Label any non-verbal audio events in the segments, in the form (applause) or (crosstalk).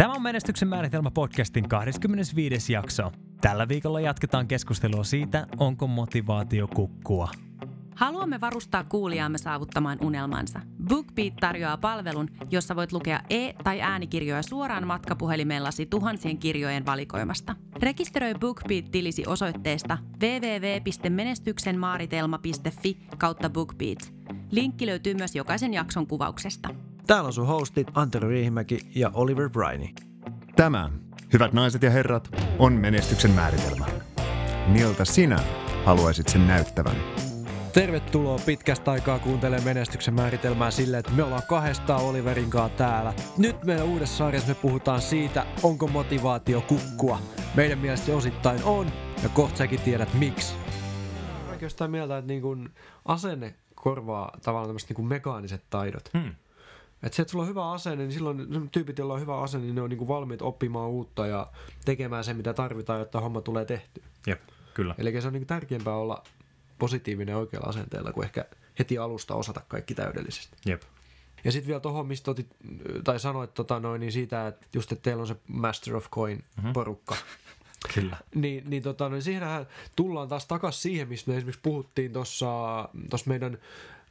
Tämä on Menestyksen määritelmä podcastin 25. jakso. Tällä viikolla jatketaan keskustelua siitä, onko motivaatio kukkua. Haluamme varustaa kuulijaamme saavuttamaan unelmansa. BookBeat tarjoaa palvelun, jossa voit lukea e- tai äänikirjoja suoraan matkapuhelimellasi tuhansien kirjojen valikoimasta. Rekisteröi BookBeat-tilisi osoitteesta www.menestyksenmaaritelma.fi kautta BookBeat. Linkki löytyy myös jokaisen jakson kuvauksesta. Täällä on sun hostit Antero Riihimäki ja Oliver Briney. Tämä, hyvät naiset ja herrat, on menestyksen määritelmä. Miltä sinä haluaisit sen näyttävän? Tervetuloa pitkästä aikaa kuuntelemaan menestyksen määritelmää sille, että me ollaan kahdestaan Oliverin kanssa täällä. Nyt meidän uudessa sarjassa me puhutaan siitä, onko motivaatio kukkua. Meidän mielestä se osittain on, ja kohta säkin tiedät miksi. Oikeastaan mieltä, että niin kun asenne korvaa tavallaan tämmöiset niin mekaaniset taidot. Hmm. Et se, että sulla on hyvä asenne, niin silloin tyypit, joilla on hyvä asenne, niin ne on niin valmiit oppimaan uutta ja tekemään se, mitä tarvitaan, jotta homma tulee tehty. Jep, kyllä. Eli se on niin tärkeämpää olla positiivinen oikealla asenteella, kuin ehkä heti alusta osata kaikki täydellisesti. Jep. Ja sitten vielä tuohon, mistä otit, tai sanoit tota noin, niin siitä, että just, että teillä on se Master of Coin porukka. (laughs) Kyllä. Niin, niin tota, no, siihenhän tullaan taas takaisin siihen, mistä me esimerkiksi puhuttiin tuossa meidän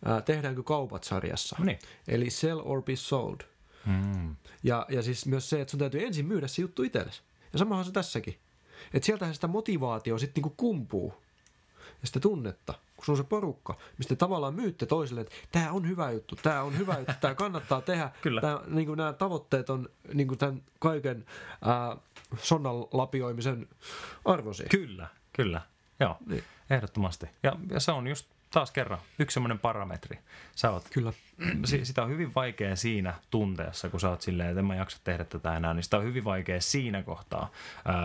ää, Tehdäänkö kaupat sarjassa. No niin. Eli Sell or Be Sold. Mm. Ja, ja siis myös se, että sun täytyy ensin myydä se juttu itsellesi. Ja samahan se tässäkin. Että sieltähän sitä motivaatio sitten niinku kumpuu. Ja sitä tunnetta, kun se on se porukka, mistä tavallaan myytte toisille, että tämä on hyvä juttu, tämä on hyvä juttu, tämä kannattaa tehdä. (laughs) Kyllä. Tää, niinku nämä tavoitteet on niinku tämän kaiken ää, sonnan lapioimisen arvoisia. Kyllä, kyllä. Joo, Niin. ehdottomasti. Ja, ja se on just taas kerran yksi semmoinen parametri. Sä oot, Kyllä. si- sitä on hyvin vaikea siinä tunteessa, kun sä oot silleen, että en mä jaksa tehdä tätä enää, niin sitä on hyvin vaikea siinä kohtaa ää,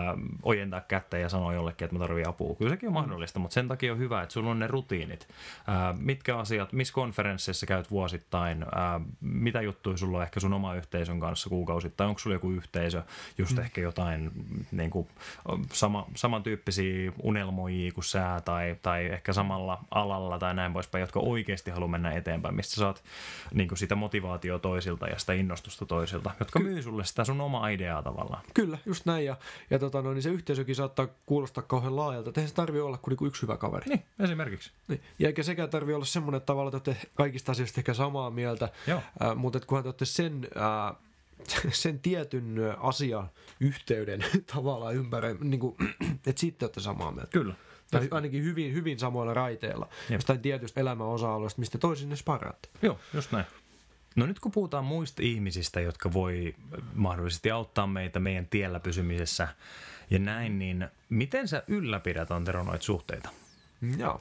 ojentaa kättä ja sanoa jollekin, että mä tarvitsen apua. Kyllä sekin on mahdollista, mutta sen takia on hyvä, että sulla on ne rutiinit. Ää, mitkä asiat, missä konferensseissa käyt vuosittain, ää, mitä juttuja sulla on ehkä sun oma yhteisön kanssa kuukausittain, onko sulla joku yhteisö, just ehkä jotain niin kuin, sama, samantyyppisiä unelmoijia kuin sä tai, tai ehkä samalla alalla tai näin poispäin, jotka oikeasti haluaa mennä eteenpäin, mistä saat niin kuin sitä motivaatiota toisilta ja sitä innostusta toisilta, jotka myy sulle sitä sun omaa ideaa tavallaan. Kyllä, just näin. Ja, ja tota, no, niin se yhteisökin saattaa kuulostaa kauhean laajalta. että Eihän se tarvitse olla kuin niinku yksi hyvä kaveri. Niin, esimerkiksi. Niin. Ja eikä sekään tarvitse olla semmoinen tavalla, että kaikista asioista ehkä samaa mieltä, Joo. äh, mutta että kunhan te olette sen, äh, (laughs) sen tietyn asian yhteyden (laughs) tavallaan ympärillä, niin kuin, (clears throat) että sitten olette samaa mieltä. Kyllä. Tai ainakin hyvin, hyvin samoilla raiteilla. Jep. Jostain tietystä elämän osa-alueesta, mistä toisinne sparaatte. Joo, just näin. No nyt kun puhutaan muista ihmisistä, jotka voi mahdollisesti auttaa meitä meidän tiellä pysymisessä ja näin, niin miten sä ylläpidät Antero noita suhteita? Joo.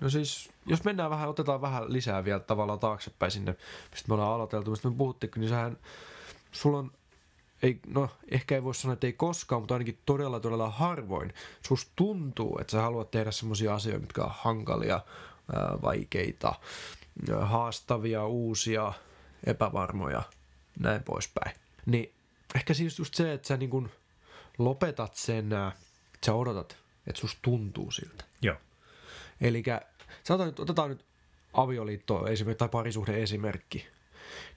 No siis, jos mennään vähän, otetaan vähän lisää vielä tavallaan taaksepäin sinne, mistä me ollaan aloiteltu, mistä me puhuttiin, niin sähän, sulla on, ei, no ehkä ei voi sanoa, että ei koskaan, mutta ainakin todella todella harvoin, susta tuntuu, että sä haluat tehdä semmoisia asioita, mitkä on hankalia, ää, vaikeita, ää, haastavia, uusia, epävarmoja, näin poispäin. Niin ehkä siis just se, että sä niin kun lopetat sen, että sä odotat, että susta tuntuu siltä. Joo. Eli sanotaan nyt, otetaan nyt avioliitto esimerkki tai parisuhde esimerkki.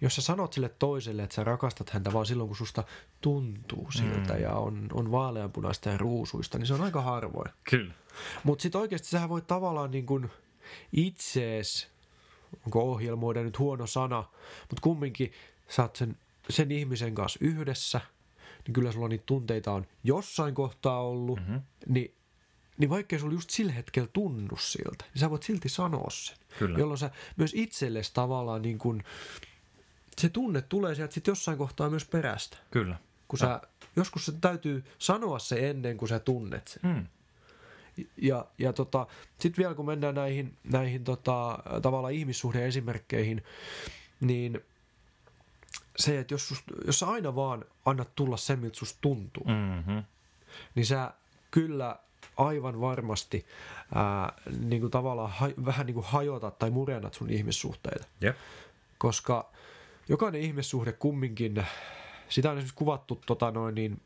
Jos sä sanot sille toiselle, että sä rakastat häntä vaan silloin, kun susta tuntuu siltä mm. ja on, on vaaleanpunaista ja ruusuista, niin se on aika harvoin. Kyllä. Mutta sitten oikeasti sähän voit tavallaan niin kuin itsees, onko ohjelmoida nyt huono sana, mutta kumminkin sä oot sen, sen ihmisen kanssa yhdessä, niin kyllä sulla niitä tunteita on jossain kohtaa ollut, mm-hmm. niin, niin vaikkei sulla just sillä hetkellä tunnu siltä, niin sä voit silti sanoa sen. Kyllä. Jolloin sä myös itsellesi tavallaan niin kuin, se tunne tulee sieltä sitten jossain kohtaa myös perästä. Kyllä. Kun sä, joskus se täytyy sanoa se ennen kuin sä tunnet sen. Hmm. Ja, ja tota, sitten vielä kun mennään näihin, näihin tota, tavallaan ihmissuhde-esimerkkeihin, niin se, että jos, sust, jos sä aina vaan annat tulla sen, miltä susta tuntuu, mm. Mm-hmm. niin sä kyllä aivan varmasti ää, niin kuin tavallaan ha, vähän niin kuin hajotat tai murennat sun ihmissuhteita. Jep. Koska jokainen ihmissuhde kumminkin, sitä on esimerkiksi kuvattu tota noin niin,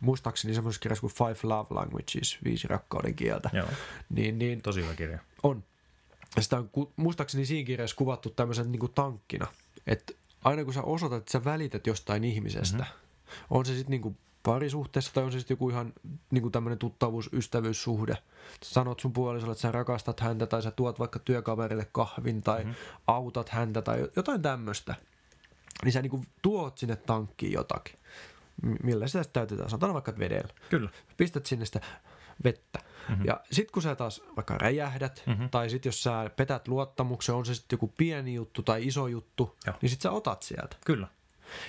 muistaakseni semmoisessa kirjassa kuin Five Love Languages, viisi rakkauden kieltä. Joo. Niin, niin Tosi hyvä kirja. on. Ja sitä on muistaakseni siinä kirjassa kuvattu tämmöisen niin kuin tankkina, että aina kun sä osoitat, että sä välität jostain ihmisestä, mm-hmm. On se sitten niinku parisuhteessa tai on se sitten joku ihan niinku tämmöinen tuttavuus, ystävyyssuhde. Sä sanot sun puolisolle, että sä rakastat häntä tai sä tuot vaikka työkaverille kahvin tai mm-hmm. autat häntä tai jotain tämmöistä. Niin sä niinku tuot sinne tankkiin jotakin. Millä sitä sitten täytetään? Sanotaan vaikka vedellä. Kyllä. Pistät sinne sitä vettä. Mm-hmm. Ja sit kun sä taas vaikka räjähdät, mm-hmm. tai sit jos sä petät luottamuksen, on se sitten joku pieni juttu tai iso juttu, Joo. niin sit sä otat sieltä. Kyllä.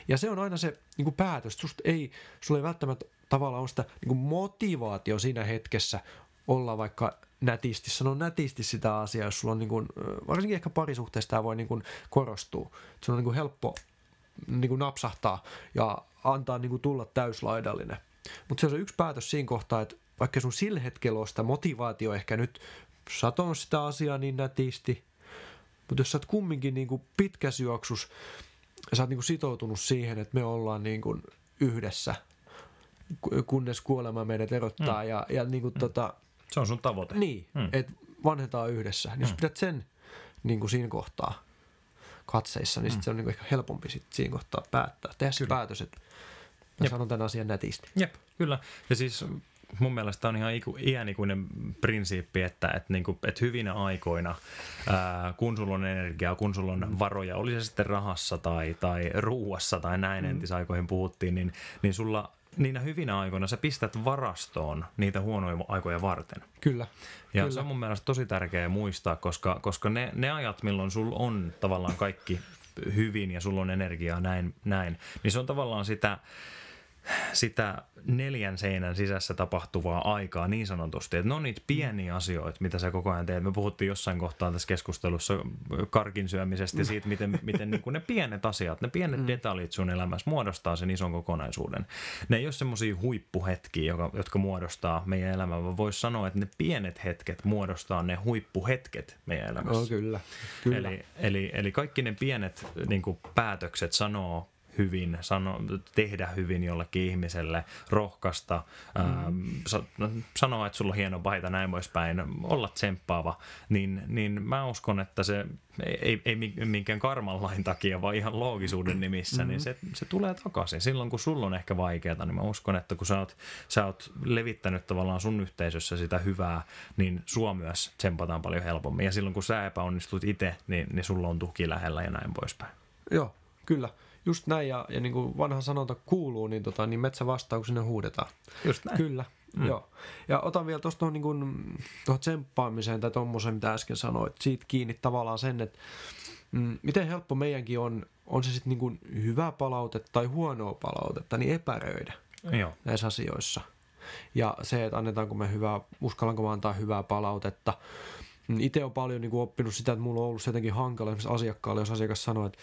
Ja se on aina se niin kuin päätös. Susta ei, sulla ei välttämättä tavallaan ole sitä niin kuin motivaatio siinä hetkessä olla vaikka nätisti, sanoa nätisti sitä asiaa, jos sulla on niin kuin, varsinkin ehkä parisuhteessa tämä voi niin kuin korostua. Se on niin kuin helppo niin kuin napsahtaa ja antaa niin kuin tulla täyslaidallinen. Mutta se on se yksi päätös siinä kohtaa, että vaikka sun sillä hetkellä on sitä motivaatio ehkä nyt saton sitä asiaa niin nätisti, mutta jos sä oot kumminkin niin kuin sä oot niin kuin sitoutunut siihen, että me ollaan niin kuin yhdessä, ku- kunnes kuolema meidät erottaa. Mm. Ja, ja niin kuin mm. tota, Se on sun tavoite. niin, Mm. mm. että vanhetaan yhdessä. Niin jos pidät sen niin kuin siinä kohtaa katseissa, niin sit se on niin kuin ehkä helpompi sit siinä kohtaa päättää. Tehdä se päätös, että mä Jep. sanon tämän asian nätisti. Jep, kyllä. Ja siis mun mielestä on ihan iku, iänikuinen prinsiippi, että, että, niin kuin, että hyvinä aikoina, ää, kun sulla on energiaa, kun sulla on varoja, oli se sitten rahassa tai, tai ruuassa tai näin mm. entisaikoihin puhuttiin, niin, niin sulla niinä hyvinä aikoina sä pistät varastoon niitä huonoja aikoja varten. Kyllä. Ja Kyllä. se on mun mielestä tosi tärkeää muistaa, koska, koska ne, ne ajat, milloin sulla on tavallaan kaikki hyvin ja sulla on energiaa näin, näin niin se on tavallaan sitä, sitä neljän seinän sisässä tapahtuvaa aikaa niin sanotusti. Että ne on niitä pieniä asioita, mitä sä koko ajan teet. Me puhuttiin jossain kohtaa tässä keskustelussa karkin syömisestä ja siitä, miten, (laughs) miten niin kuin ne pienet asiat, ne pienet mm. detaljit sun elämässä muodostaa sen ison kokonaisuuden. Ne ei ole semmoisia huippuhetkiä, joka, jotka muodostaa meidän elämää, vaan voisi sanoa, että ne pienet hetket muodostaa ne huippuhetket meidän elämässä. Oh, kyllä. kyllä. Eli, eli, eli kaikki ne pienet niin kuin päätökset sanoo hyvin, sano, tehdä hyvin jollekin ihmiselle, rohkaista, mm. ähm, sa, sanoa, että sulla on hieno paita, näin poispäin, olla tsemppaava, niin, niin mä uskon, että se ei, ei minkään karmanlain takia, vaan ihan loogisuuden nimissä, mm-hmm. niin se, se tulee takaisin. Silloin, kun sulla on ehkä vaikeaa, niin mä uskon, että kun sä oot, sä oot levittänyt tavallaan sun yhteisössä sitä hyvää, niin sua myös tsempataan paljon helpommin. Ja silloin, kun sä epäonnistut itse, niin, niin sulla on tuki lähellä ja näin poispäin. Joo, kyllä. Just näin, ja, ja niin kuin vanha sanonta kuuluu, niin, tota, niin metsä sinne huudetaan. Just näin. Kyllä, mm. joo. Ja otan vielä tuosta tuohon, niin tsemppaamiseen tai tuommoiseen, mitä äsken sanoit, siitä kiinni tavallaan sen, että mm, miten helppo meidänkin on, on se sitten niin kuin hyvää palautetta tai huonoa palautetta, niin epäröidä Joo. näissä asioissa. Ja se, että annetaanko me hyvää, uskallanko mä antaa hyvää palautetta. Itse on paljon niin kuin oppinut sitä, että mulla on ollut se jotenkin hankala esimerkiksi asiakkaalle, jos asiakas sanoo, että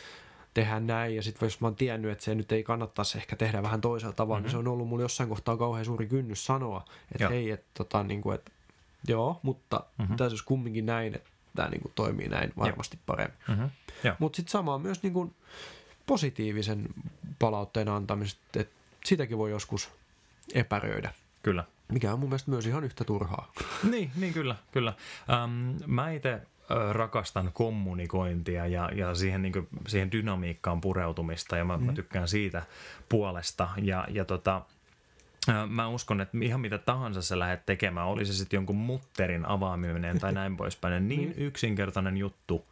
tehdään näin, ja sitten jos mä oon tiennyt, että se nyt ei kannattaisi ehkä tehdä vähän toisella tavalla, mm-hmm. niin se on ollut mulla jossain kohtaa kauhean suuri kynnys sanoa, että Joo. hei, että tota, niin kuin, että joo, mutta mm-hmm. tässä olisi kumminkin näin, että tämä niin kuin toimii näin varmasti paremmin. Mm-hmm. Joo. Mutta sitten samaa myös niin kuin positiivisen palautteen antamista, että sitäkin voi joskus epäröidä, Kyllä. mikä on mun mielestä myös ihan yhtä turhaa. Niin, niin kyllä, kyllä. Ähm, mä itse rakastan kommunikointia ja, ja siihen, niin kuin, siihen dynamiikkaan pureutumista ja mä, mm. mä tykkään siitä puolesta. Ja, ja tota, mä uskon, että ihan mitä tahansa sä lähdet tekemään, oli se sitten jonkun mutterin avaaminen tai näin (laughs) poispäin, niin yksinkertainen juttu,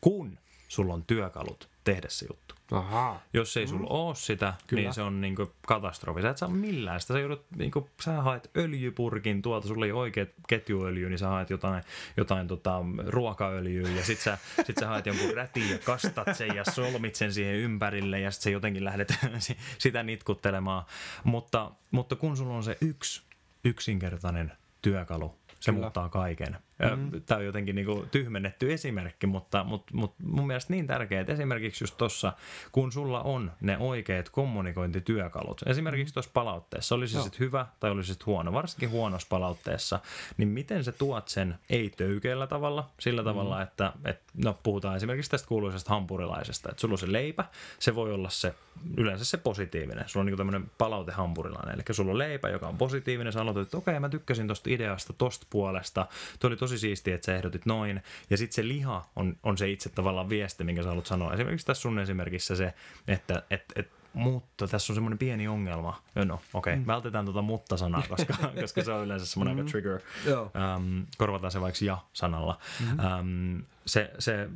kun sulla on työkalut tehdä se juttu. Ahaa. Jos ei sulla mm. ole sitä, Kyllä. niin se on niinku katastrofi. Sä et saa millään sitä. Sä, joudut, niinku, sä haet öljypurkin tuolta, sulla ei ole oikeat ketjuöljyä, niin sä haet jotain, jotain tota, ruokaöljyä ja sit sä, (laughs) sit sä haet jonkun rätin ja kastat sen ja solmit sen siihen ympärille ja sit sä jotenkin lähdet (laughs) sitä nitkuttelemaan. Mutta, mutta kun sulla on se yksi yksinkertainen työkalu, se Kyllä. muuttaa kaiken. Mm. Tämä on jotenkin niinku tyhmennetty esimerkki, mutta, mutta, mutta mun mielestä niin tärkeää, että esimerkiksi just tuossa, kun sulla on ne oikeat kommunikointityökalut, esimerkiksi tuossa palautteessa, oli se sitten hyvä tai oli se sitten huono, varsinkin huonossa palautteessa, niin miten sä tuot sen ei-töykeällä tavalla, sillä tavalla, että, että no, puhutaan esimerkiksi tästä kuuluisesta hampurilaisesta, että sulla on se leipä, se voi olla se yleensä se positiivinen, sulla on niinku tämmöinen palautehampurilainen, eli sulla on leipä, joka on positiivinen, sä aloitat, että okei, mä tykkäsin tosta ideasta, tosta puolesta, tuo oli tosi siistiä, että sä ehdotit noin, ja sitten se liha on, on se itse tavallaan viesti, minkä sä haluat sanoa. Esimerkiksi tässä sun esimerkissä se, että et, et, mutta tässä on semmoinen pieni ongelma. No, okei, okay. mm. vältetään tuota mutta-sanaa, koska, (laughs) koska se on yleensä semmoinen mm. aika trigger. Um, korvataan se vaikka ja-sanalla. Mm-hmm. Um, se, se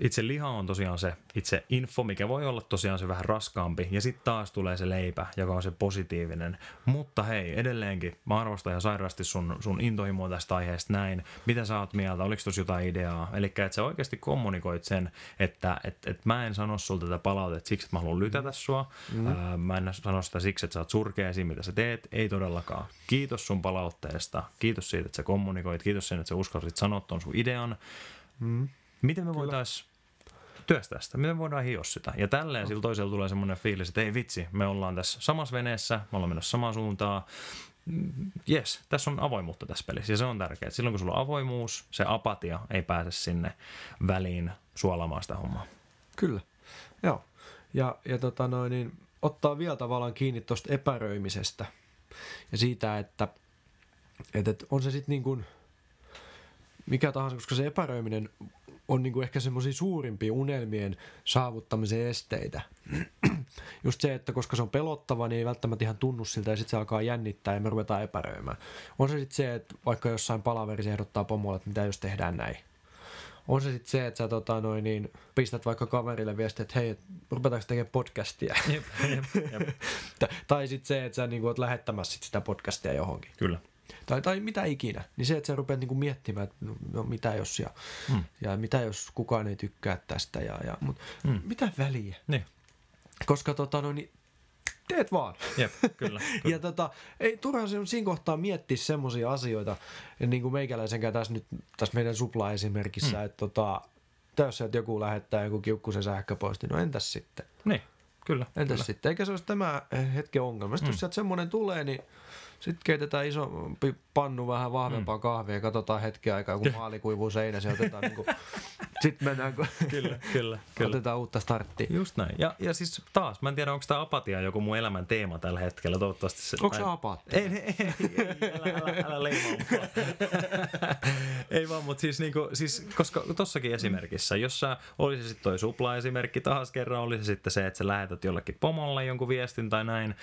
itse liha on tosiaan se itse info, mikä voi olla tosiaan se vähän raskaampi. Ja sitten taas tulee se leipä, joka on se positiivinen. Mutta hei, edelleenkin, mä arvostan ihan sairaasti sun, sun intohimoa tästä aiheesta näin. Mitä sä oot mieltä? Oliko tuossa jotain ideaa? Eli että sä oikeasti kommunikoit sen, että et, et mä en sano sulta tätä palautetta siksi, että mä haluan lytätä sua. Mm. Ää, mä en sano sitä siksi, että sä oot surkea siinä, mitä sä teet. Ei todellakaan. Kiitos sun palautteesta. Kiitos siitä, että sä kommunikoit. Kiitos siitä, että sä uskalsit sanoa ton sun idean. Mm. Miten me voitaisiin työstää sitä, miten me voidaan hioa sitä. Ja tälleen sillä toisella tulee semmoinen fiilis, että ei vitsi, me ollaan tässä samassa veneessä, me ollaan menossa samaan suuntaan. Jes, tässä on avoimuutta tässä pelissä ja se on tärkeää. Silloin kun sulla on avoimuus, se apatia ei pääse sinne väliin suolamaan sitä hommaa. Kyllä, joo. Ja, ja tota noin, niin ottaa vielä tavallaan kiinni tuosta epäröimisestä ja siitä, että, että, että on se sitten niin kuin mikä tahansa, koska se epäröiminen on niin kuin ehkä semmoisia suurimpia unelmien saavuttamisen esteitä. (clears throat) Just se, että koska se on pelottava, niin ei välttämättä ihan tunnu siltä ja sitten se alkaa jännittää ja me ruvetaan epäröimään. On se sitten se, että vaikka jossain palaverissa ehdottaa pomolle, että mitä jos tehdään näin. On se sitten se, että sä tota, noin, niin, pistät vaikka kaverille viestiä, että hei, rupetaanko tekemään podcastia? Jep, jep, jep. (laughs) tai sitten se, että sä niin kuin, oot lähettämässä sit sitä podcastia johonkin. Kyllä tai, tai mitä ikinä, niin se, että sä rupeat niinku miettimään, että no, no mitä jos ja, mm. ja mitä jos kukaan ei tykkää tästä, ja, ja, mutta mm. mitä väliä? Niin. Koska tota, no, niin, teet vaan. Jep, kyllä. (laughs) kyllä. ja tota, ei turhaan se siinä kohtaa miettiä semmoisia asioita, niin kuin meikäläisenkään tässä nyt tässä meidän supla-esimerkissä, mm. että tota, jos joku lähettää joku kiukkusen sähköposti, no entäs sitten? Niin, kyllä. Entäs kyllä. sitten? Eikä se olisi tämä hetken ongelma. Sitten mm. jos sieltä semmoinen tulee, niin sitten keitetään isompi pannu vähän vahvempaa mm. kahvia ja katsotaan hetki aikaa, kun maali kuivuu seinässä ja otetaan niin (laughs) sitten mennään, kun (laughs) kyllä, kyllä, kyllä. otetaan uutta starttia. Just näin. Ja, ja siis taas, mä en tiedä, onko tämä apatia joku mun elämän teema tällä hetkellä. Toivottavasti se... Onko se apatia? Ei, ei, ei, ei älä, älä, älä leimaa (laughs) Ei vaan, mutta siis, niinku, siis koska tossakin esimerkissä, jos sä olisi sitten toi supla-esimerkki taas kerran, olisi sitten se, että sä lähetät jollekin pomolle jonkun viestin tai näin.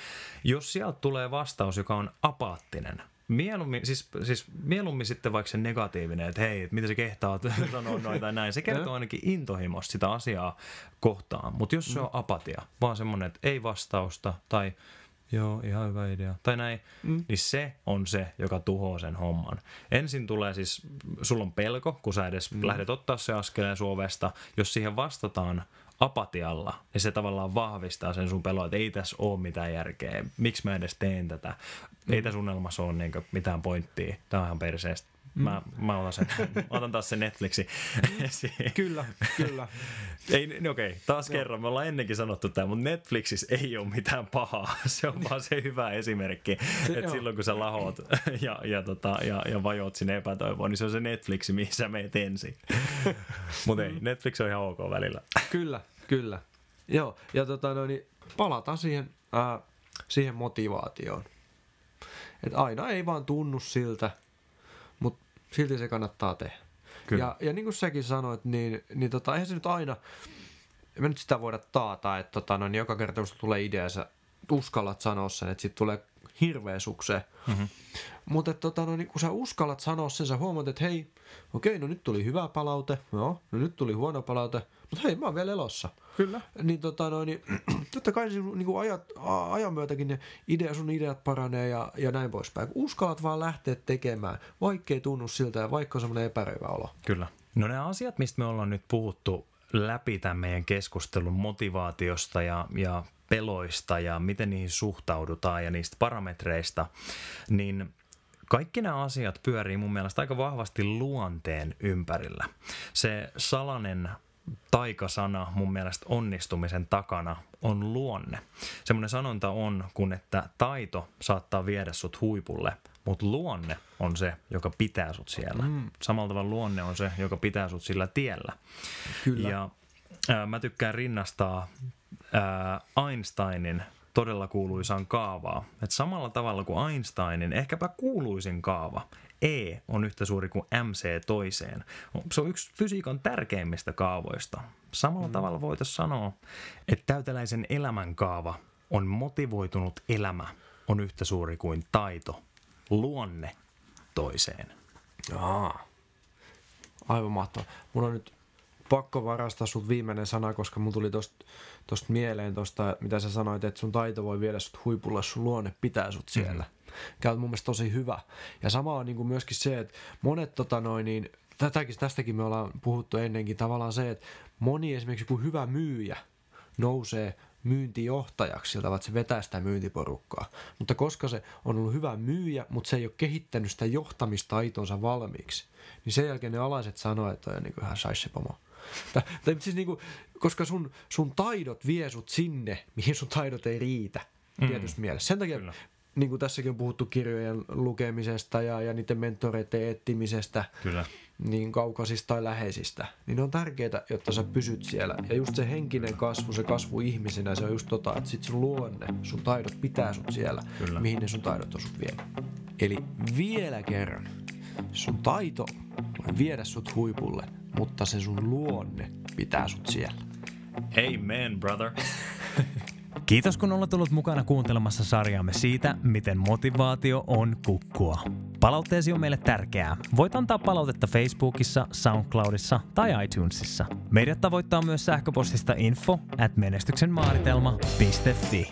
Jos sieltä tulee vastaus, joka on apaattinen, Mieluummin, siis, siis mieluummin sitten vaikka se negatiivinen, että hei, että mitä se kehtaa (laughs) sanoa noin tai näin. Se kertoo ainakin intohimosta sitä asiaa kohtaan. Mutta jos se on apatia, vaan semmoinen, että ei vastausta tai joo, ihan hyvä idea, tai näin, mm. niin se on se, joka tuhoaa sen homman. Ensin tulee siis, sulla on pelko, kun sä edes mm. lähdet ottaa se askeleen suovesta. Jos siihen vastataan apatialla, niin se tavallaan vahvistaa sen sun pelon, että ei tässä ole mitään järkeä, miksi mä edes teen tätä, mm. ei tässä unelmassa ole niin mitään pointtia, tämä on ihan perseestä. Mä, mm. mä otan, sen, (laughs) otan taas sen Netflixi. (laughs) kyllä, kyllä. ei, niin okei, okay, taas no. kerran, me ollaan ennenkin sanottu tämä, mutta Netflixissä ei ole mitään pahaa. (laughs) Se on vaan se hyvä esimerkki, se, että silloin kun sä lahoat ja, ja, tota, ja, ja vajoat sinne epätoivoon, niin se on se Netflixi, missä meet ensin. mutta ei, Netflix on ihan ok välillä. kyllä, kyllä. Joo, ja tota, no, niin palataan siihen, ää, siihen motivaatioon. Et aina ei vaan tunnu siltä, silti se kannattaa tehdä. Kyllä. Ja, ja niin kuin säkin sanoit, niin, niin tota, eihän se nyt aina, me nyt sitä voida taata, että tota, no, niin joka kerta kun tulee idea, sä uskallat sanoa sen, että sitten tulee hirveä sukse. Mm-hmm. Mutta tota, no, niin kun sä uskallat sanoa sen, sä huomaat, että hei, okei, no nyt tuli hyvä palaute, joo, no nyt tuli huono palaute, mutta hei, mä oon vielä elossa. Kyllä. Niin, tota, no, niin (clears throat) totta kai niin kuin ajat, ajan myötäkin ne idea, sun ideat paranee ja, ja näin poispäin. Uskallat vaan lähteä tekemään, vaikkei tunnu siltä ja vaikka on semmoinen epäröivä olo. Kyllä. No ne asiat, mistä me ollaan nyt puhuttu läpi tämän meidän keskustelun motivaatiosta ja, ja peloista ja miten niihin suhtaudutaan ja niistä parametreista, niin kaikki nämä asiat pyörii mun mielestä aika vahvasti luonteen ympärillä. Se salainen taikasana mun mielestä onnistumisen takana on luonne. Semmoinen sanonta on, kun että taito saattaa viedä sut huipulle, mutta luonne on se, joka pitää sut siellä. Mm. Samalla tavalla luonne on se, joka pitää sut sillä tiellä. Kyllä. Ja ää, mä tykkään rinnastaa ää, Einsteinin todella kuuluisaan kaavaa. Et samalla tavalla kuin Einsteinin ehkäpä kuuluisin kaava, E on yhtä suuri kuin MC toiseen. Se on yksi fysiikan tärkeimmistä kaavoista. Samalla mm. tavalla voitaisiin sanoa, että täyteläisen elämänkaava on motivoitunut elämä on yhtä suuri kuin taito, luonne toiseen. Aa. Aivan mahtavaa. Mun on nyt pakko varastaa sut viimeinen sana, koska mun tuli tosta, tosta mieleen tosta, mitä sä sanoit, että sun taito voi viedä sut huipulle, sun luonne pitää sut siellä. Mm. Mikä on mun mielestä tosi hyvä. Ja sama on niin kuin myöskin se, että monet tota noin, niin, tätäkin, tästäkin me ollaan puhuttu ennenkin, tavallaan se, että moni esimerkiksi joku hyvä myyjä nousee myyntijohtajaksi siltä, että se vetää sitä myyntiporukkaa. Mutta koska se on ollut hyvä myyjä, mutta se ei ole kehittänyt sitä johtamistaitonsa valmiiksi, niin sen jälkeen ne alaiset sanoo, että on niin kuin ihan pomo. Tai, siis niin kuin, koska sun, sun taidot vie sut sinne, mihin sun taidot ei riitä mm. tietysti mielessä. Sen takia Kyllä niin kuin tässäkin on puhuttu kirjojen lukemisesta ja, ja niiden mentoreiden etsimisestä, Kyllä. niin kaukaisista tai läheisistä, niin on tärkeitä, jotta sä pysyt siellä. Ja just se henkinen kasvu, se kasvu ihmisenä, se on just tota, että sit sun luonne, sun taidot pitää sut siellä, Kyllä. mihin ne sun taidot on sut vienyt. Eli vielä kerran, sun taito voi viedä sut huipulle, mutta se sun luonne pitää sut siellä. Amen, brother. (laughs) Kiitos kun olet ollut mukana kuuntelemassa sarjaamme siitä, miten motivaatio on kukkua. Palautteesi on meille tärkeää. Voit antaa palautetta Facebookissa, Soundcloudissa tai iTunesissa. Meidät tavoittaa myös sähköpostista info at menestyksenmaaritelma.fi.